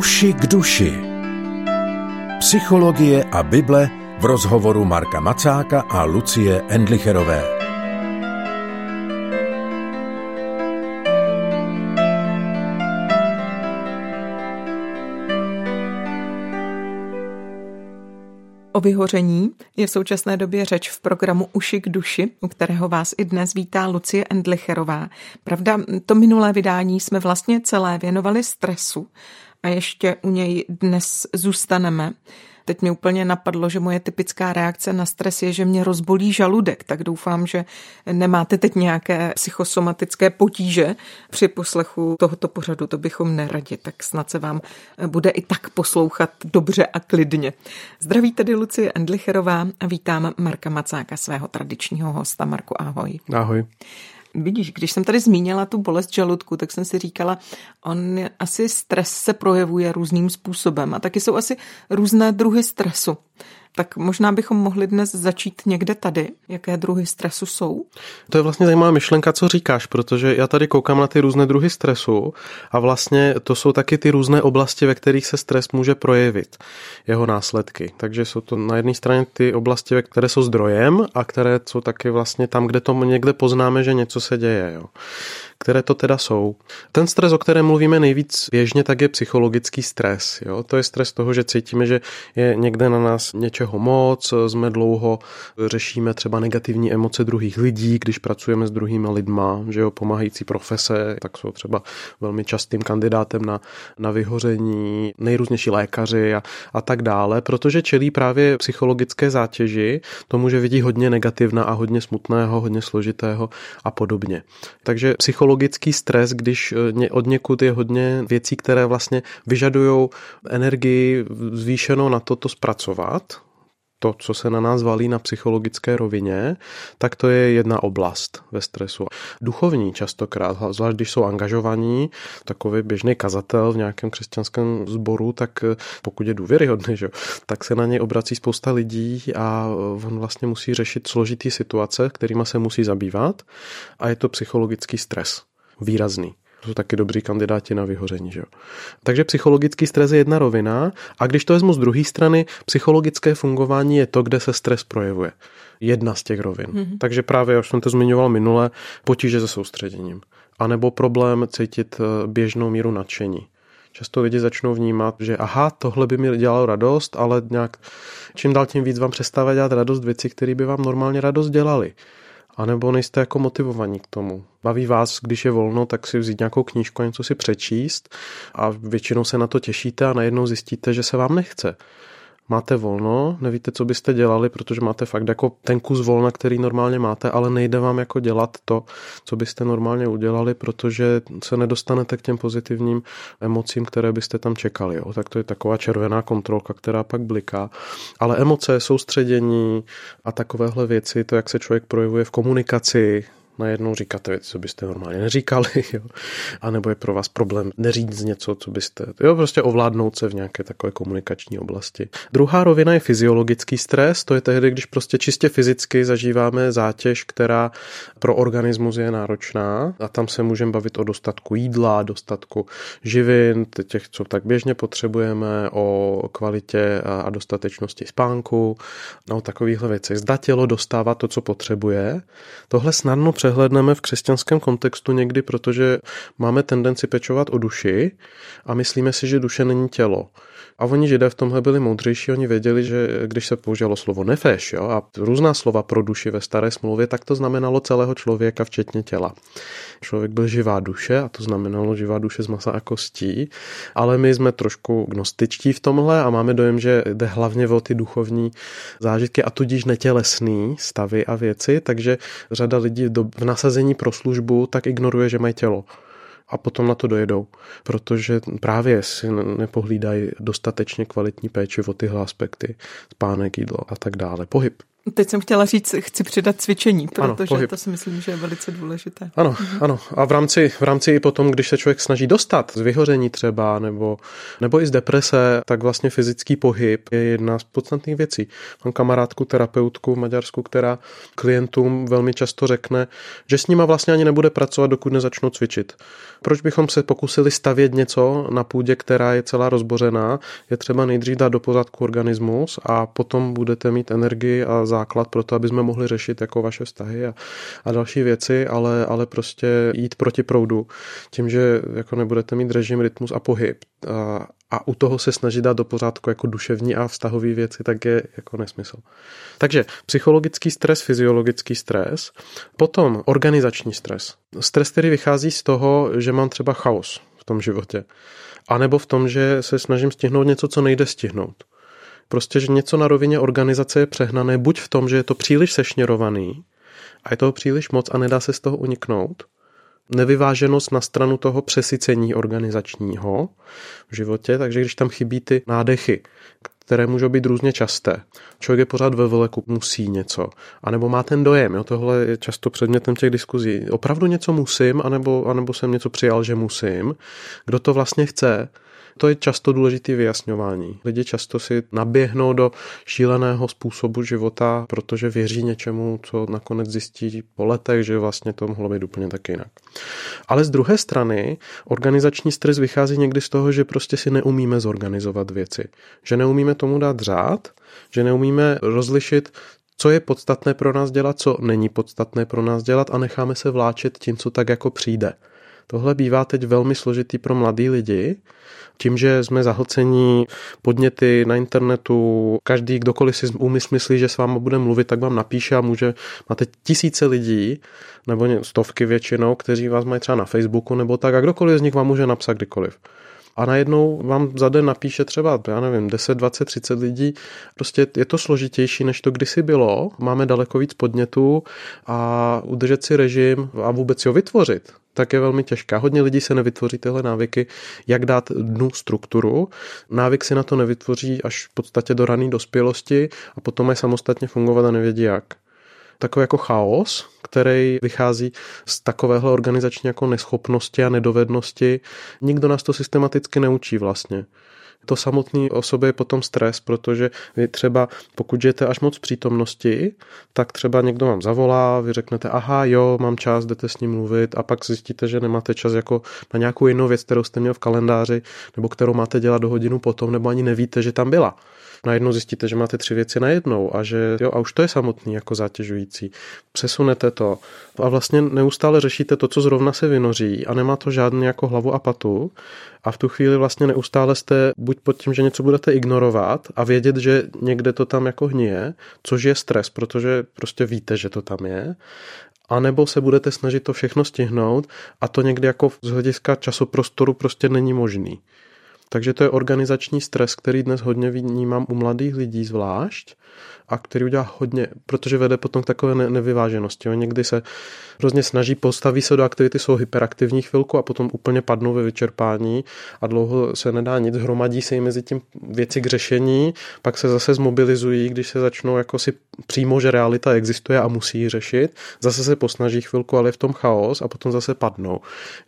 Uši k duši. Psychologie a Bible v rozhovoru Marka Macáka a Lucie Endlicherové. O vyhoření je v současné době řeč v programu Uši k duši, u kterého vás i dnes vítá Lucie Endlicherová. Pravda, to minulé vydání jsme vlastně celé věnovali stresu a ještě u něj dnes zůstaneme. Teď mě úplně napadlo, že moje typická reakce na stres je, že mě rozbolí žaludek, tak doufám, že nemáte teď nějaké psychosomatické potíže při poslechu tohoto pořadu, to bychom neradi, tak snad se vám bude i tak poslouchat dobře a klidně. Zdraví tedy Lucie Endlicherová a vítám Marka Macáka, svého tradičního hosta. Marku, ahoj. Ahoj. Vidíš, když jsem tady zmínila tu bolest žaludku, tak jsem si říkala, on asi stres se projevuje různým způsobem a taky jsou asi různé druhy stresu. Tak možná bychom mohli dnes začít někde tady. Jaké druhy stresu jsou? To je vlastně zajímavá myšlenka, co říkáš, protože já tady koukám na ty různé druhy stresu a vlastně to jsou taky ty různé oblasti, ve kterých se stres může projevit, jeho následky. Takže jsou to na jedné straně ty oblasti, které jsou zdrojem a které jsou taky vlastně tam, kde to někde poznáme, že něco se děje. Jo které to teda jsou. Ten stres, o kterém mluvíme nejvíc běžně, tak je psychologický stres. Jo? To je stres toho, že cítíme, že je někde na nás něčeho moc, jsme dlouho, řešíme třeba negativní emoce druhých lidí, když pracujeme s druhými lidma, že jo, pomáhající profese, tak jsou třeba velmi častým kandidátem na, na vyhoření, nejrůznější lékaři a, a tak dále, protože čelí právě psychologické zátěži, to může vidí hodně negativna a hodně smutného, hodně složitého a podobně. Takže psychologické psychologický stres, když eh, od někud je hodně věcí, které vlastně vyžadují energii zvýšenou na to, to zpracovat, to, co se na nás valí na psychologické rovině, tak to je jedna oblast ve stresu. Duchovní častokrát, zvlášť když jsou angažovaní, takový běžný kazatel v nějakém křesťanském sboru, tak eh, pokud je důvěryhodný, že, tak se na něj obrací spousta lidí a eh, on vlastně musí řešit složitý situace, kterými se musí zabývat a je to psychologický stres. Výrazný. To jsou taky dobří kandidáti na vyhoření. Že? Takže psychologický stres je jedna rovina a když to vezmu z druhé strany, psychologické fungování je to, kde se stres projevuje. Jedna z těch rovin. Mm-hmm. Takže právě, jak jsem to zmiňoval minule, potíže se soustředěním. A nebo problém cítit eh, běžnou míru nadšení. Často lidi začnou vnímat, že aha, tohle by mi dělalo radost, ale nějak čím dál tím víc vám přestává dělat radost věci, které by vám normálně radost dělaly. A nebo nejste jako motivovaní k tomu. Baví vás, když je volno, tak si vzít nějakou knížku něco si přečíst a většinou se na to těšíte a najednou zjistíte, že se vám nechce máte volno, nevíte, co byste dělali, protože máte fakt jako ten kus volna, který normálně máte, ale nejde vám jako dělat to, co byste normálně udělali, protože se nedostanete k těm pozitivním emocím, které byste tam čekali. Jo. Tak to je taková červená kontrolka, která pak bliká. Ale emoce, soustředění a takovéhle věci, to, jak se člověk projevuje v komunikaci, najednou říkáte věci, co byste normálně neříkali, jo? a nebo je pro vás problém neříct něco, co byste, jo, prostě ovládnout se v nějaké takové komunikační oblasti. Druhá rovina je fyziologický stres, to je tehdy, když prostě čistě fyzicky zažíváme zátěž, která pro organismus je náročná a tam se můžeme bavit o dostatku jídla, dostatku živin, těch, co tak běžně potřebujeme, o kvalitě a dostatečnosti spánku, no, takovýchhle věcech. Zda tělo dostává to, co potřebuje, tohle snadno před přehledneme v křesťanském kontextu někdy, protože máme tendenci pečovat o duši a myslíme si, že duše není tělo. A oni židé v tomhle byli moudřejší, oni věděli, že když se používalo slovo nefeš jo, a různá slova pro duši ve staré smlouvě, tak to znamenalo celého člověka, včetně těla. Člověk byl živá duše a to znamenalo živá duše z masa a kostí, ale my jsme trošku gnostičtí v tomhle a máme dojem, že jde hlavně o ty duchovní zážitky a tudíž netělesný stavy a věci, takže řada lidí v nasazení pro službu tak ignoruje, že mají tělo a potom na to dojedou, protože právě si nepohlídají dostatečně kvalitní péči o tyhle aspekty, spánek, jídlo a tak dále. Pohyb. Teď jsem chtěla říct, chci přidat cvičení, protože ano, to si myslím, že je velice důležité. Ano, mhm. ano. A v rámci, v rámci i potom, když se člověk snaží dostat z vyhoření třeba, nebo, nebo i z deprese, tak vlastně fyzický pohyb je jedna z podstatných věcí. Mám kamarádku, terapeutku v Maďarsku, která klientům velmi často řekne, že s nima vlastně ani nebude pracovat, dokud nezačnou cvičit. Proč bychom se pokusili stavět něco na půdě, která je celá rozbořená? Je třeba nejdřív dát do pořádku organismus a potom budete mít energii a základ pro to, aby jsme mohli řešit jako vaše vztahy a, a další věci, ale, ale prostě jít proti proudu tím, že jako nebudete mít režim, rytmus a pohyb a, a u toho se snažit dát do pořádku jako duševní a vztahové věci, tak je jako nesmysl. Takže psychologický stres, fyziologický stres, potom organizační stres. Stres, který vychází z toho, že mám třeba chaos v tom životě. A nebo v tom, že se snažím stihnout něco, co nejde stihnout. Prostě, že něco na rovině organizace je přehnané, buď v tom, že je to příliš sešněrovaný a je toho příliš moc a nedá se z toho uniknout, nevyváženost na stranu toho přesycení organizačního v životě, takže když tam chybí ty nádechy, které můžou být různě časté. Člověk je pořád ve vleku, musí něco. A nebo má ten dojem, jo, tohle je často předmětem těch diskuzí. Opravdu něco musím, anebo, anebo jsem něco přijal, že musím. Kdo to vlastně chce, to je často důležité vyjasňování. Lidi často si naběhnou do šíleného způsobu života, protože věří něčemu, co nakonec zjistí po letech, že vlastně to mohlo být úplně tak jinak. Ale z druhé strany, organizační stres vychází někdy z toho, že prostě si neumíme zorganizovat věci. Že neumíme tomu dát řád, že neumíme rozlišit, co je podstatné pro nás dělat, co není podstatné pro nás dělat a necháme se vláčet tím, co tak jako přijde. Tohle bývá teď velmi složitý pro mladý lidi, tím, že jsme zahlcení podněty na internetu, každý, kdokoliv si úmysl myslí, že s váma bude mluvit, tak vám napíše a může, máte tisíce lidí, nebo stovky většinou, kteří vás mají třeba na Facebooku nebo tak a kdokoliv z nich vám může napsat kdykoliv a najednou vám za den napíše třeba, já nevím, 10, 20, 30 lidí. Prostě je to složitější, než to kdysi bylo. Máme daleko víc podnětů a udržet si režim a vůbec ho vytvořit, tak je velmi těžká. Hodně lidí se nevytvoří tyhle návyky, jak dát dnu strukturu. Návyk si na to nevytvoří až v podstatě do rané dospělosti a potom mají samostatně fungovat a nevědí jak takový jako chaos, který vychází z takovéhle organizační jako neschopnosti a nedovednosti. Nikdo nás to systematicky neučí vlastně to samotný o sobě je potom stres, protože vy třeba, pokud žijete až moc přítomnosti, tak třeba někdo vám zavolá, vy řeknete, aha, jo, mám čas, jdete s ním mluvit. A pak zjistíte, že nemáte čas jako na nějakou jinou věc, kterou jste měl v kalendáři, nebo kterou máte dělat do hodinu potom, nebo ani nevíte, že tam byla najednou zjistíte, že máte tři věci najednou a že jo, a už to je samotný jako zátěžující. Přesunete to a vlastně neustále řešíte to, co zrovna se vynoří a nemá to žádný jako hlavu a patu a v tu chvíli vlastně neustále jste buď pod tím, že něco budete ignorovat a vědět, že někde to tam jako hníje, což je stres, protože prostě víte, že to tam je, a nebo se budete snažit to všechno stihnout a to někdy jako z hlediska časoprostoru prostě není možný. Takže to je organizační stres, který dnes hodně vnímám u mladých lidí zvlášť a který udělá hodně, protože vede potom k takové ne- nevyváženosti. Oni někdy se hrozně snaží, postaví se do aktivity, jsou hyperaktivní chvilku a potom úplně padnou ve vyčerpání a dlouho se nedá nic, hromadí se jim mezi tím věci k řešení, pak se zase zmobilizují, když se začnou jako si přímo, že realita existuje a musí ji řešit, zase se posnaží chvilku, ale je v tom chaos a potom zase padnou.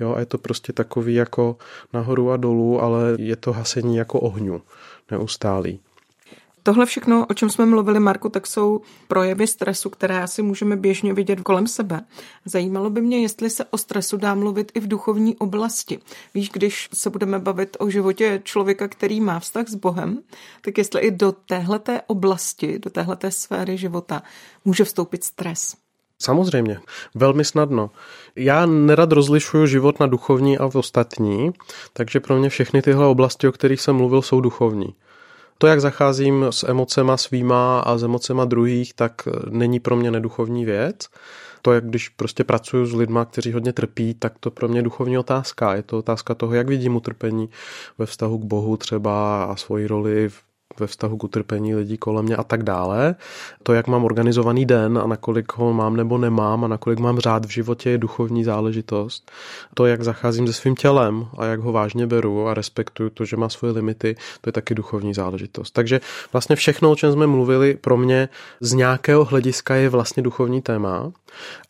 Jo, a je to prostě takový jako nahoru a dolů, ale je to hasení jako ohňu neustálý. Tohle všechno, o čem jsme mluvili, Marku, tak jsou projevy stresu, které asi můžeme běžně vidět kolem sebe. Zajímalo by mě, jestli se o stresu dá mluvit i v duchovní oblasti. Víš, když se budeme bavit o životě člověka, který má vztah s Bohem, tak jestli i do téhleté oblasti, do téhleté sféry života může vstoupit stres. Samozřejmě, velmi snadno. Já nerad rozlišuju život na duchovní a ostatní, takže pro mě všechny tyhle oblasti, o kterých jsem mluvil, jsou duchovní. To, jak zacházím s emocema svýma a s emocema druhých, tak není pro mě neduchovní věc. To, jak když prostě pracuji s lidma, kteří hodně trpí, tak to pro mě duchovní otázka. Je to otázka toho, jak vidím utrpení ve vztahu k Bohu třeba a svoji roli v ve vztahu k utrpení lidí kolem mě a tak dále. To, jak mám organizovaný den a nakolik ho mám nebo nemám a nakolik mám řád v životě je duchovní záležitost. To, jak zacházím se svým tělem a jak ho vážně beru a respektuju to, že má svoje limity, to je taky duchovní záležitost. Takže vlastně všechno, o čem jsme mluvili, pro mě z nějakého hlediska je vlastně duchovní téma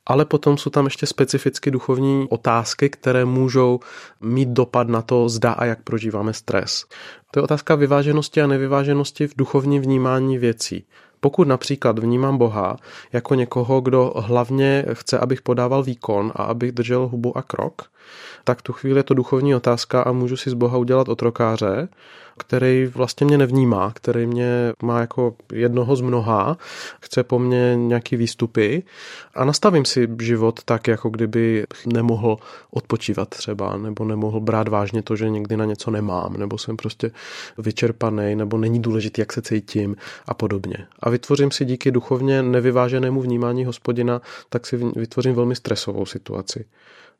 ale potom jsou tam ještě specificky duchovní otázky, které můžou mít dopad na to, zda a jak prožíváme stres. To je otázka vyváženosti a nevyváženosti v duchovním vnímání věcí. Pokud například vnímám Boha jako někoho, kdo hlavně chce, abych podával výkon a abych držel hubu a krok, tak tu chvíli je to duchovní otázka a můžu si z Boha udělat otrokáře, který vlastně mě nevnímá, který mě má jako jednoho z mnoha, chce po mně nějaký výstupy a nastavím si život tak, jako kdyby nemohl odpočívat třeba, nebo nemohl brát vážně to, že někdy na něco nemám, nebo jsem prostě vyčerpaný, nebo není důležitý, jak se cítím a podobně. A vytvořím si díky duchovně nevyváženému vnímání hospodina, tak si vytvořím velmi stresovou situaci.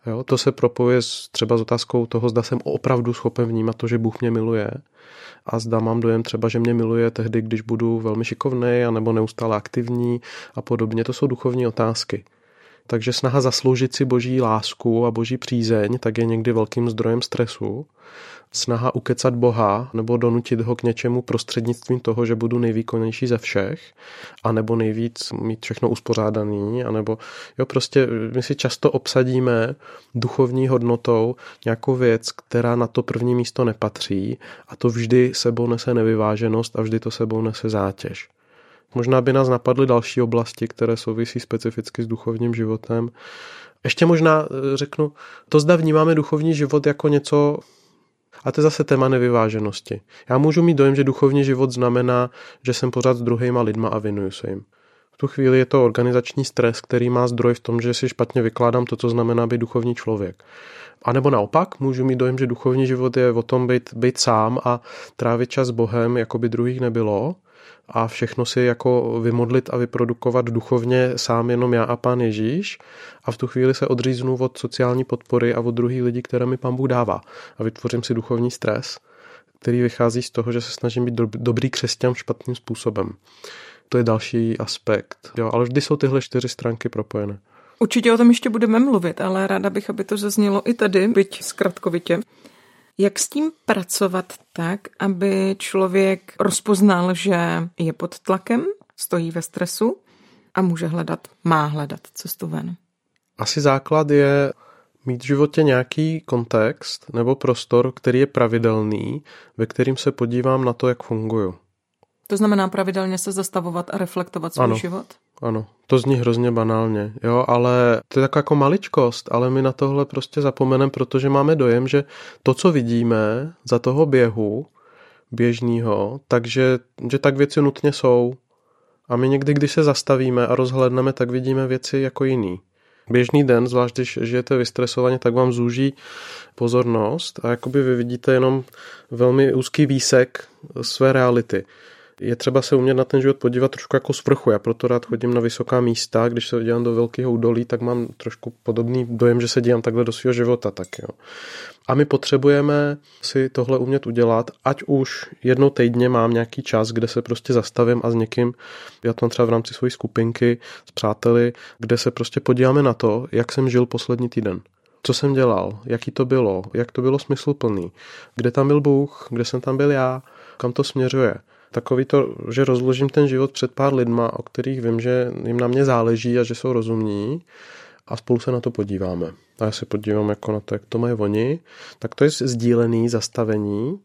Jo, to se propojuje s, třeba s otázkou toho, zda jsem opravdu schopen vnímat to, že Bůh mě miluje a zda mám dojem třeba, že mě miluje tehdy, když budu velmi šikovný nebo neustále aktivní a podobně. To jsou duchovní otázky. Takže snaha zasloužit si boží lásku a boží přízeň tak je někdy velkým zdrojem stresu snaha ukecat Boha nebo donutit ho k něčemu prostřednictvím toho, že budu nejvýkonnější ze všech, a nebo nejvíc mít všechno uspořádaný, anebo jo, prostě my si často obsadíme duchovní hodnotou nějakou věc, která na to první místo nepatří a to vždy sebou nese nevyváženost a vždy to sebou nese zátěž. Možná by nás napadly další oblasti, které souvisí specificky s duchovním životem. Ještě možná eh, řeknu, to zda vnímáme duchovní život jako něco a to je zase téma nevyváženosti. Já můžu mít dojem, že duchovní život znamená, že jsem pořád s druhýma lidma a věnuju se jim. Tu chvíli je to organizační stres, který má zdroj v tom, že si špatně vykládám to, co znamená být duchovní člověk. A nebo naopak, můžu mít dojem, že duchovní život je o tom být, být sám a trávit čas s Bohem, jako by druhých nebylo a všechno si jako vymodlit a vyprodukovat duchovně sám jenom já a pán Ježíš a v tu chvíli se odříznu od sociální podpory a od druhých lidí, které mi pán Bůh dává a vytvořím si duchovní stres, který vychází z toho, že se snažím být dobrý křesťan špatným způsobem. To je další aspekt. Jo, ale vždy jsou tyhle čtyři stránky propojené. Určitě o tom ještě budeme mluvit, ale ráda bych, aby to zaznělo i tady, byť zkratkovitě. Jak s tím pracovat tak, aby člověk rozpoznal, že je pod tlakem, stojí ve stresu a může hledat, má hledat cestu ven? Asi základ je mít v životě nějaký kontext nebo prostor, který je pravidelný, ve kterým se podívám na to, jak funguju. To znamená pravidelně se zastavovat a reflektovat svůj ano, život? Ano, to zní hrozně banálně, jo, ale to je taková jako maličkost, ale my na tohle prostě zapomeneme, protože máme dojem, že to, co vidíme za toho běhu běžného, takže že tak věci nutně jsou. A my někdy, když se zastavíme a rozhledneme, tak vidíme věci jako jiný. Běžný den, zvlášť když žijete vystresovaně, tak vám zúží pozornost a jakoby vy vidíte jenom velmi úzký výsek své reality je třeba se umět na ten život podívat trošku jako z vrchu. Já proto rád chodím na vysoká místa, když se dívám do velkého údolí, tak mám trošku podobný dojem, že se dívám takhle do svého života. Tak jo. A my potřebujeme si tohle umět udělat, ať už jednou týdně mám nějaký čas, kde se prostě zastavím a s někým, já to mám třeba v rámci své skupinky s přáteli, kde se prostě podíváme na to, jak jsem žil poslední týden co jsem dělal, jaký to bylo, jak to bylo smysluplný, kde tam byl Bůh, kde jsem tam byl já, kam to směřuje takový to, že rozložím ten život před pár lidma, o kterých vím, že jim na mě záleží a že jsou rozumní a spolu se na to podíváme. A já se podívám jako na to, jak to mají oni, tak to je sdílený zastavení,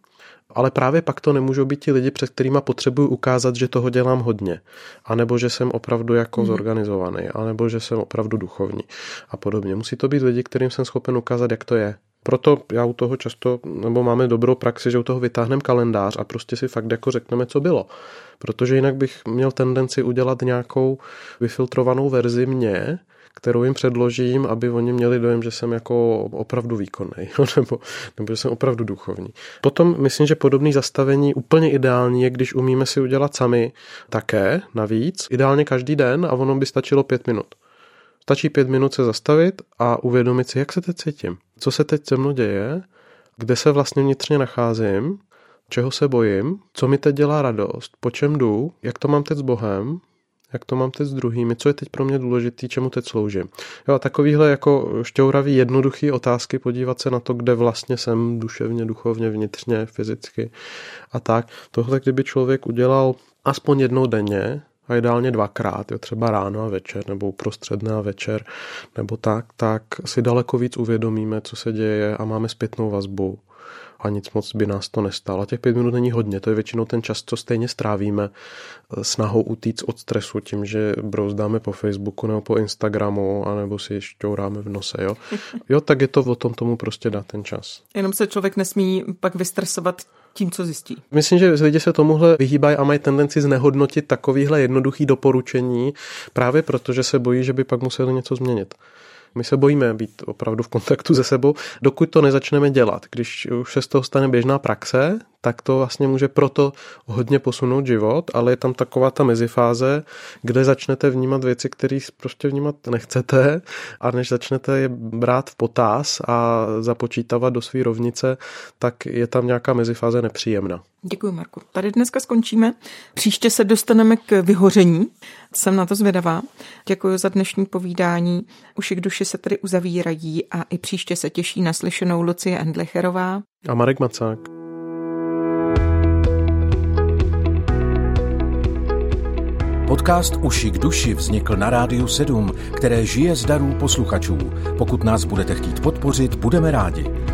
ale právě pak to nemůžou být ti lidi, před kterými potřebuji ukázat, že toho dělám hodně. A nebo že jsem opravdu jako mm. zorganizovaný, a nebo že jsem opravdu duchovní a podobně. Musí to být lidi, kterým jsem schopen ukázat, jak to je. Proto já u toho často, nebo máme dobrou praxi, že u toho vytáhneme kalendář a prostě si fakt jako řekneme, co bylo. Protože jinak bych měl tendenci udělat nějakou vyfiltrovanou verzi mě, kterou jim předložím, aby oni měli dojem, že jsem jako opravdu výkonný, nebo, nebo že jsem opravdu duchovní. Potom myslím, že podobný zastavení úplně ideální je, když umíme si udělat sami také navíc, ideálně každý den a ono by stačilo pět minut. Stačí pět minut se zastavit a uvědomit si, jak se teď cítím, co se teď se mnou děje, kde se vlastně vnitřně nacházím, čeho se bojím, co mi teď dělá radost, po čem jdu, jak to mám teď s Bohem, jak to mám teď s druhými, co je teď pro mě důležitý, čemu teď sloužím. Jo, a takovýhle jako šťouravý, jednoduchý otázky, podívat se na to, kde vlastně jsem duševně, duchovně, vnitřně, fyzicky a tak. Tohle, kdyby člověk udělal aspoň jednou denně, a ideálně dvakrát, jo, třeba ráno a večer, nebo uprostřed a večer, nebo tak, tak si daleko víc uvědomíme, co se děje a máme zpětnou vazbu a nic moc by nás to nestalo. A těch pět minut není hodně, to je většinou ten čas, co stejně strávíme eh, snahou utíct od stresu tím, že brouzdáme po Facebooku nebo po Instagramu, anebo si šťouráme v nose, jo. Jo, tak je to o tom tomu prostě dát ten čas. Jenom se člověk nesmí pak vystresovat tím, co zjistí. Myslím, že lidi se tomuhle vyhýbají a mají tendenci znehodnotit takovýhle jednoduchý doporučení právě proto, že se bojí, že by pak museli něco změnit. My se bojíme být opravdu v kontaktu se sebou, dokud to nezačneme dělat. Když už se z toho stane běžná praxe, tak to vlastně může proto hodně posunout život, ale je tam taková ta mezifáze, kde začnete vnímat věci, které prostě vnímat nechcete a než začnete je brát v potaz a započítávat do své rovnice, tak je tam nějaká mezifáze nepříjemná. Děkuji, Marku. Tady dneska skončíme. Příště se dostaneme k vyhoření. Jsem na to zvědavá. Děkuji za dnešní povídání. Uši k duši se tady uzavírají a i příště se těší na slyšenou Lucie Endlecherová a Marek Macák. Podcast Uši k duši vznikl na Rádiu 7, které žije z darů posluchačů. Pokud nás budete chtít podpořit, budeme rádi.